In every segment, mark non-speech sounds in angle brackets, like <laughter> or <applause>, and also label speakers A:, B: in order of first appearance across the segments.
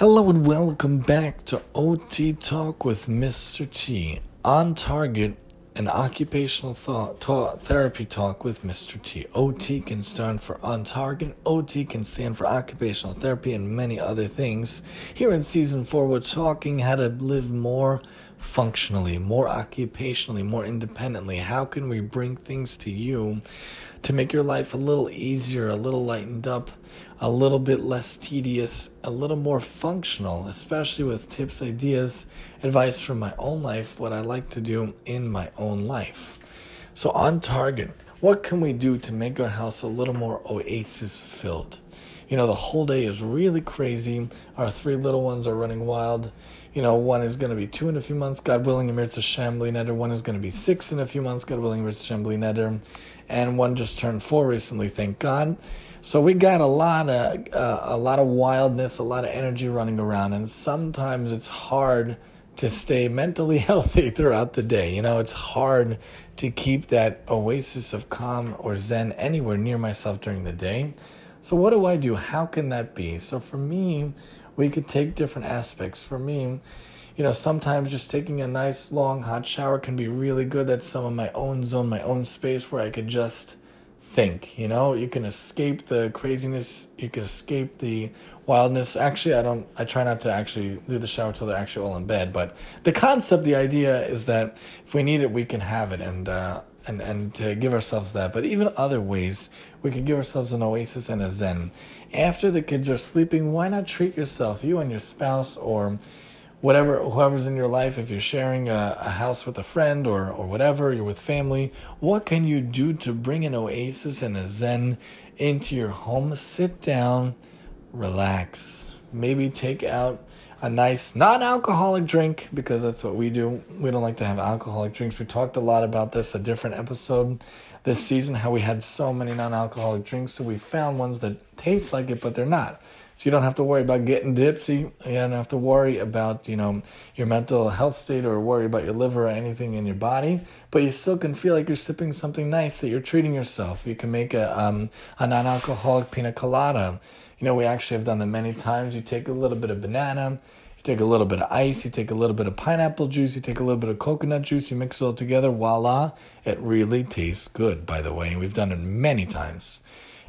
A: Hello and welcome back to OT Talk with Mr. T. On target, an occupational thought, ta- therapy talk with Mr. T. OT can stand for on target, OT can stand for occupational therapy, and many other things. Here in season four, we're talking how to live more functionally, more occupationally, more independently. How can we bring things to you to make your life a little easier, a little lightened up? A little bit less tedious, a little more functional, especially with tips, ideas, advice from my own life, what I like to do in my own life. So, on target, what can we do to make our house a little more oasis filled? You know, the whole day is really crazy. Our three little ones are running wild. You know, one is going to be two in a few months, God willing, Emirza Shambly Neder. One is going to be six in a few months, God willing, Emirza Shambly Neder. And one just turned four recently, thank God. So we got a lot of uh, a lot of wildness, a lot of energy running around, and sometimes it's hard to stay mentally <laughs> healthy throughout the day. You know, it's hard to keep that oasis of calm or zen anywhere near myself during the day. So what do I do? How can that be? So for me, we could take different aspects. For me, you know, sometimes just taking a nice long hot shower can be really good. That's some of my own zone, my own space where I could just think you know? You can escape the craziness you can escape the wildness. Actually i don't i try not to actually do the shower till they're actually all in bed but the concept the idea is that if we need it we can have it and uh and and to give ourselves that. But even other ways we can give ourselves an oasis and a zen. After the kids are sleeping why not treat yourself you and your spouse or whatever whoever's in your life if you're sharing a, a, house with a friend or, or whatever you're with family what can you do to bring an oasis and a zen into your home? Sit down relax. Maybe take out a nice non-alcoholic drink because that's what we do. We don't like to have alcoholic drinks. We talked a lot about this a different episode this season how we had so many non-alcoholic drinks so we found ones that taste like it but they're not so you don't have to worry about getting dipsy. You don't have to worry about, you know, your mental health state or worry about your liver or anything in your body. But you still can feel like you're sipping something nice that you're treating yourself. You can make a, um, a non-alcoholic pina colada. You know, we actually have done that many times. You take a little bit of banana, you take a little bit of ice, you take a little bit of pineapple juice, you take a little bit of coconut juice, you mix it all together, voila. It really tastes good, by the way. We've done it many times.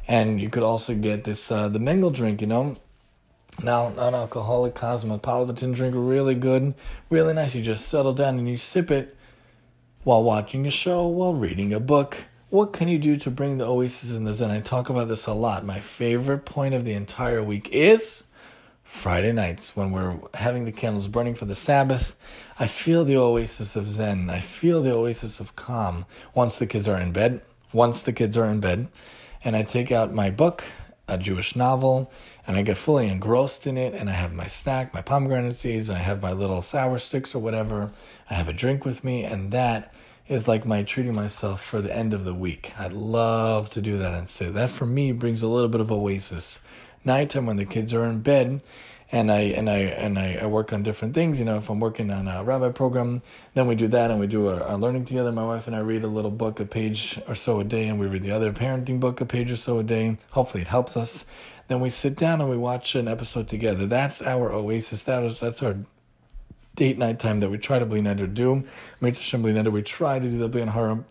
A: And you could also get this uh, the mingle drink, you know. Now, non-alcoholic cosmopolitan drink, really good, really nice. You just settle down and you sip it while watching a show, while reading a book. What can you do to bring the oasis in the zen? I talk about this a lot. My favorite point of the entire week is Friday nights when we're having the candles burning for the Sabbath. I feel the oasis of zen. I feel the oasis of calm once the kids are in bed. Once the kids are in bed and I take out my book, a Jewish novel, and I get fully engrossed in it. And I have my snack, my pomegranate seeds, I have my little sour sticks or whatever. I have a drink with me, and that is like my treating myself for the end of the week. I love to do that and say that for me brings a little bit of oasis. Nighttime when the kids are in bed, and I and I and I, I, work on different things. You know, if I'm working on a rabbi program, then we do that and we do our, our, learning together. My wife and I read a little book, a page or so a day, and we read the other parenting book, a page or so a day. Hopefully, it helps us. Then we sit down and we watch an episode together. That's our oasis. That is that's our date night time that we try to bli neder do. Mitzvah neder. We try to do the bli haram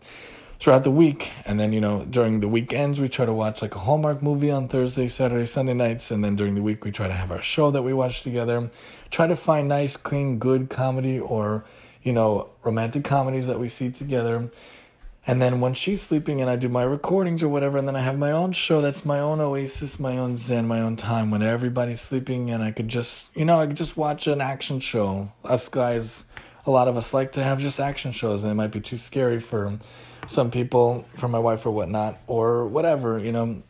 A: throughout the week. And then, you know, during the weekends, we try to watch like a Hallmark movie on Thursday, Saturday, Sunday nights. And then during the week, we try to have our show that we watch together. Try to find nice, clean, good comedy or, you know, romantic comedies that we see together. And then when she's sleeping and I do my recordings or whatever, and then I have my own show that's my own oasis, my own zen, my own time when everybody's sleeping and I could just, you know, I could just watch an action show. Us guys, a lot of us like to have just action shows and it might be too scary for some people for my wife or whatnot or whatever, you know.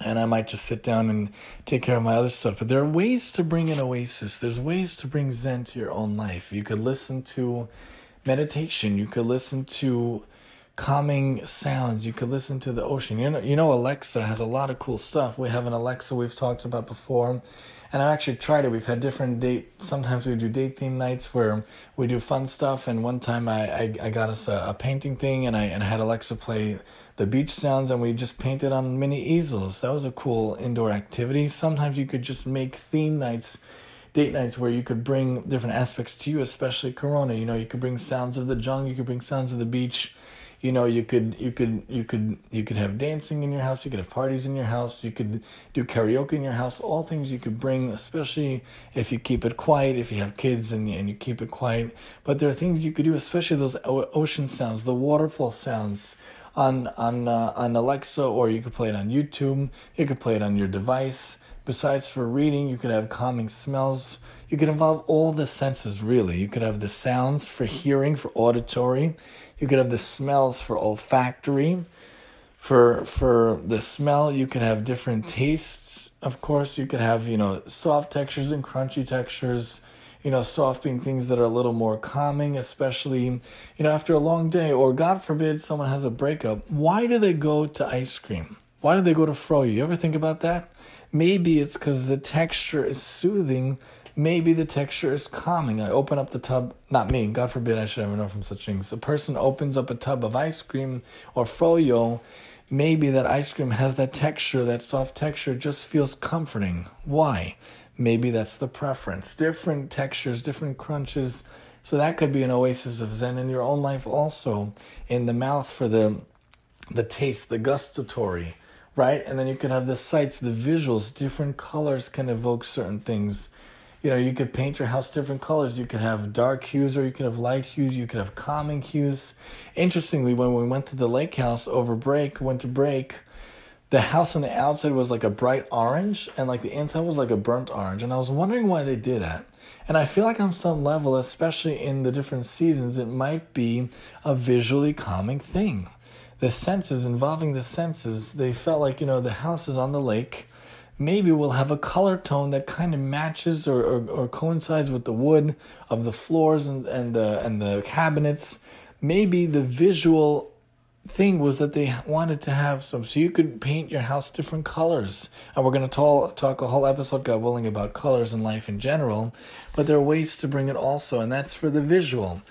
A: And I might just sit down and take care of my other stuff. But there are ways to bring an oasis. There's ways to bring Zen to your own life. You could listen to meditation. You could listen to calming sounds. You could listen to the ocean. You know, you know Alexa has a lot of cool stuff. We have an Alexa we've talked about before and I've actually tried it. We've had different date. Sometimes we do date theme nights where we do fun stuff. And one time I I, I got us a, a, painting thing, and I and I had Alexa play the beach sounds, and we just painted on mini easels. That was a cool indoor activity. Sometimes you could just make theme nights date nights where you could bring different aspects to you, especially Corona. You know, you could bring sounds of the jungle, you could bring sounds of the beach. You know, you could you could you could you could have dancing in your house. You could have parties in your house. You could do karaoke in your house. All things you could bring, especially if you keep it quiet. If you have kids and and you keep it quiet. But there are things you could do, especially those ocean sounds, the waterfall sounds on on uh, on Alexa, or you could play it on YouTube. You could play it on your device. Besides for reading, you could have calming smells. You could involve all the senses, really. You could have the sounds for hearing, for auditory. You could have the smells for olfactory. For for the smell, you could have different tastes. Of course, you could have you know soft textures and crunchy textures. You know, soft being things that are a little more calming, especially you know after a long day, or God forbid someone has a breakup. Why do they go to ice cream? Why do they go to froyo? You ever think about that? Maybe it's because the texture is soothing. Maybe the texture is calming. I open up the tub, not me, God forbid I should ever know from such things. A person opens up a tub of ice cream or froyo. Maybe that ice cream has that texture, that soft texture, just feels comforting. Why? Maybe that's the preference. Different textures, different crunches. So that could be an oasis of Zen in your own life also. In the mouth for the the taste, the gustatory right? And then you could have the sights, the visuals, different colors can evoke certain things. You know, you could paint your house different colors. You could have dark hues or you could have light hues. You could have calming hues. Interestingly, when we went to the lake house over break, went to break, the house on the outside was like a bright orange and like the inside was like a burnt orange. And I was wondering why they did that. And I feel like on some level, especially in the different seasons, it might be a visually calming thing the senses, involving the senses, they felt like, you know, the house is on the lake. Maybe we'll have a color tone that kind of matches or, or, or coincides with the wood of the floors and, and, the, and the cabinets. Maybe the visual thing was that they wanted to have some so you could paint your house different colors and we're going to talk, talk a whole episode god willing about colors in life in general but there are ways to bring it also and that's for the visual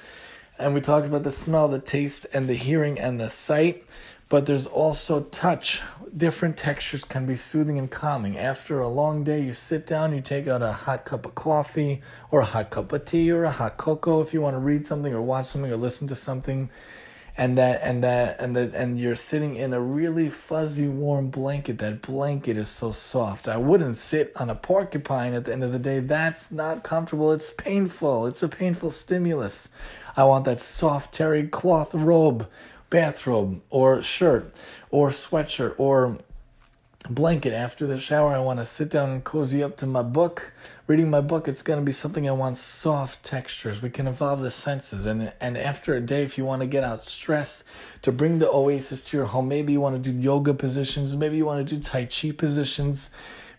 A: and we talked about the smell, the taste, and the hearing and the sight. But there's also touch. Different textures can be soothing and calming. After a long day, you sit down, you take out a hot cup of coffee, or a hot cup of tea, or a hot cocoa if you want to read something, or watch something, or listen to something. And that and that and that and you're sitting in a really fuzzy warm blanket. That blanket is so soft. I wouldn't sit on a porcupine at the end of the day. That's not comfortable. It's painful. It's a painful stimulus. I want that soft terry cloth robe bathrobe or shirt or sweatshirt or blanket after the shower i want to sit down and cozy up to my book reading my book, it's going to be something I want soft textures. We can involve the senses. And, and after a day, if you want to get out stress, to bring the oasis to your home, maybe you want to do yoga positions, maybe you want to do Tai Chi positions.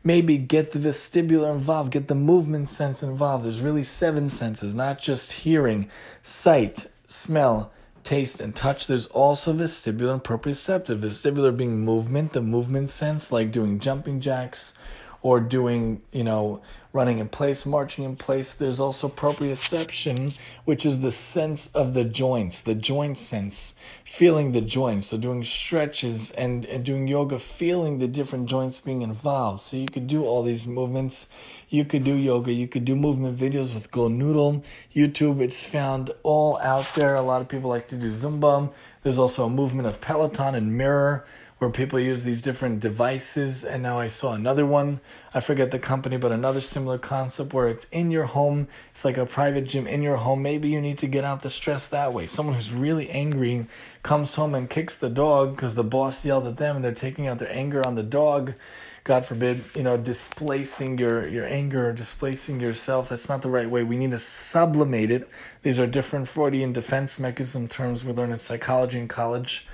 A: Maybe get the vestibular involved, get the movement sense involved. There's really seven senses, not just hearing, sight, smell, taste, and touch. There's also vestibular and proprioceptive. Vestibular being movement, the movement sense, like doing jumping jacks or doing, you know, running in place, marching in place. There's also proprioception, which is the sense of the joints, the joint sense, feeling the joints. So doing stretches and, and doing yoga, feeling the different joints being involved. So you could do all these movements. You could do yoga. You could do movement videos with GoNoodle. YouTube, it's found all out there. A lot of people like to do Zumba. There's also a movement of Peloton and Mirror where people use these different devices. And now I saw another one. I forget the company, but another similar concept where it's in your home. It's like a private gym in your home. Maybe you need to get out the stress that way. Someone who's really angry comes home and kicks the dog because the boss yelled at them and they're taking out their anger on the dog. God forbid, you know, displacing your, your anger or displacing yourself. That's not the right way. We need to sublimate it. These are different Freudian defense mechanism terms we learn in psychology in college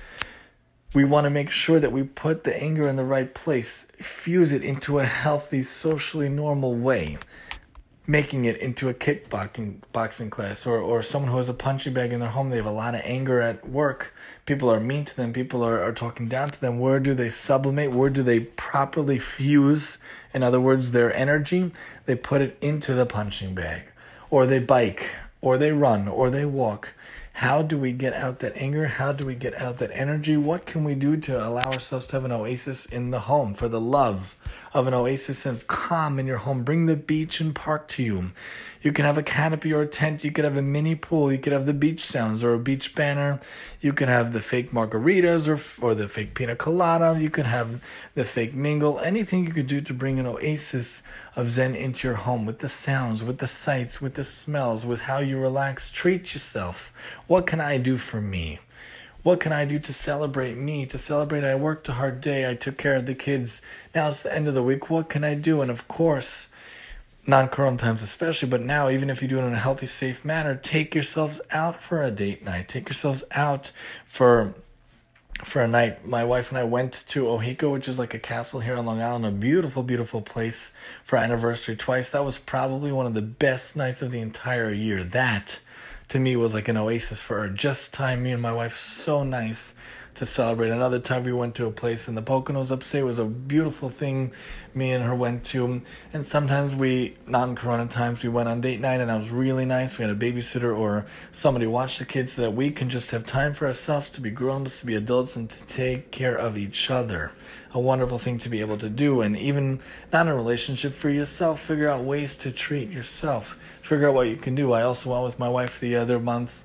A: we want to make sure that we put the anger in the right place, fuse it into a healthy, socially normal way, making it into a kickboxing boxing class or, or someone who has a punching bag in their home, they have a lot of anger at work, people are mean to them, people are, are talking down to them. Where do they sublimate? Where do they properly fuse, in other words, their energy? They put it into the punching bag, or they bike, or they run, or they walk How do we get out that anger? How do we get out that energy? What can we do to allow ourselves to have an oasis in the home for the love of an oasis of calm in your home? Bring the beach and park to you. You can have a canopy or a tent. You could have a mini pool. You could have the beach sounds or a beach banner. You could have the fake margaritas or or the fake pina colada. You could have the fake mingle. Anything you could do to bring an oasis of Zen into your home with the sounds, with the sights, with the smells, with how you relax. Treat yourself. What can I do for me? What can I do to celebrate me? To celebrate, I worked a hard day. I took care of the kids. Now it's the end of the week. What can I do? And of course, non corona times especially, but now, even if you do it in a healthy, safe manner, take yourselves out for a date night. Take yourselves out for for a night. My wife and I went to Oheka, which is like a castle here on Long Island, a beautiful, beautiful place for anniversary twice. That was probably one of the best nights of the entire year. That to me was like an oasis for her. Just time me and my wife so nice to celebrate. Another time we went to a place in the Poconos upstate. It was a beautiful thing me and her went to. And sometimes we, non corona times, we went on date night and that was really nice. We had a babysitter or somebody watch the kids so that we can just have time for ourselves to be grown ups, to be adults, and to take care of each other. A wonderful thing to be able to do. And even not in a relationship for yourself, figure out ways to treat yourself. Figure out what you can do. I also went with my wife the other month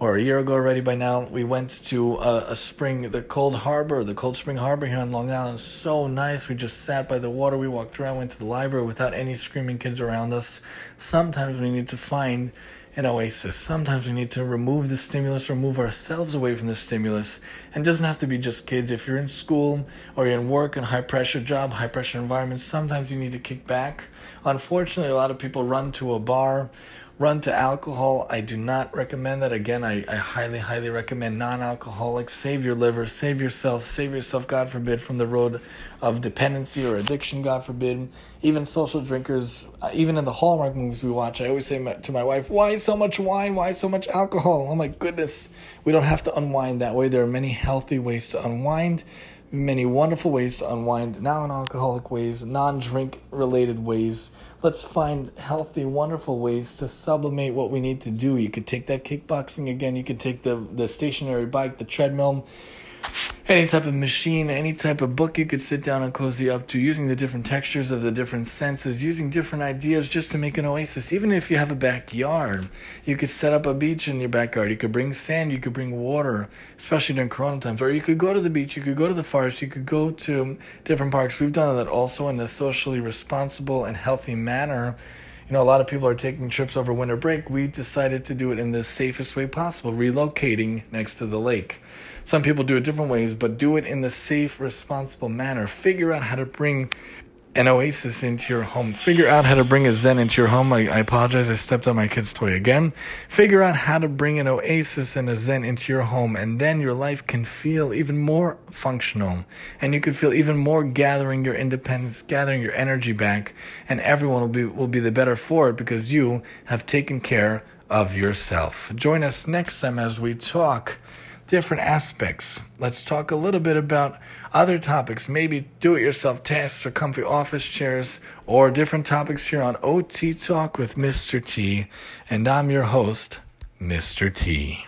A: or a year ago already by now, we went to a, a, spring, the Cold Harbor, the Cold Spring Harbor here on Long Island. So nice. We just sat by the water. We walked around, went to the library without any screaming kids around us. Sometimes we need to find an oasis. Sometimes we need to remove the stimulus or move ourselves away from the stimulus. And doesn't have to be just kids. If you're in school or you're in work and high pressure job, high pressure environment, sometimes you need to kick back. Unfortunately, a lot of people run to a bar run to alcohol. I do not recommend that. Again, I, I highly, highly recommend non alcoholic. Save your liver, save yourself, save yourself, God forbid, from the road of dependency or addiction, God forbid. Even social drinkers, uh, even in the Hallmark movies we watch, I always say to my wife, Why so much wine? Why so much alcohol? Oh my goodness. We don't have to unwind that way. There are many healthy ways to unwind many wonderful ways to unwind, non alcoholic ways, non drink related ways. Let's find healthy, wonderful ways to sublimate what we need to do. You could take that kickboxing again, you could take the, the stationary bike, the treadmill, any type of machine, any type of book you could sit down and cozy up to, using the different textures of the different senses, using different ideas just to make an oasis. Even if you have a backyard, you could set up a beach in your backyard. You could bring sand, you could bring water, especially during Corona times. Or you could go to the beach, you could go to the forest, you could go to different parks. We've done that also in a socially responsible and healthy manner you know, a lot of people are taking trips over winter break. We decided to do it in the safest way possible, relocating next to the lake. Some people do it different ways, but do it in the safe, responsible manner. Figure out how to bring an oasis into your home. Figure out how to bring a zen into your home. I, I, apologize, I stepped on my kid's toy again. Figure out how to bring an oasis and a zen into your home, and then your life can feel even more functional. And you can feel even more gathering your independence, gathering your energy back, and everyone will be will be the better for it because you have taken care of yourself. Join us next time as we talk different aspects. Let's talk a little bit about other topics, maybe do it yourself tasks or comfy office chairs, or different topics here on OT Talk with Mr. T. And I'm your host, Mr. T.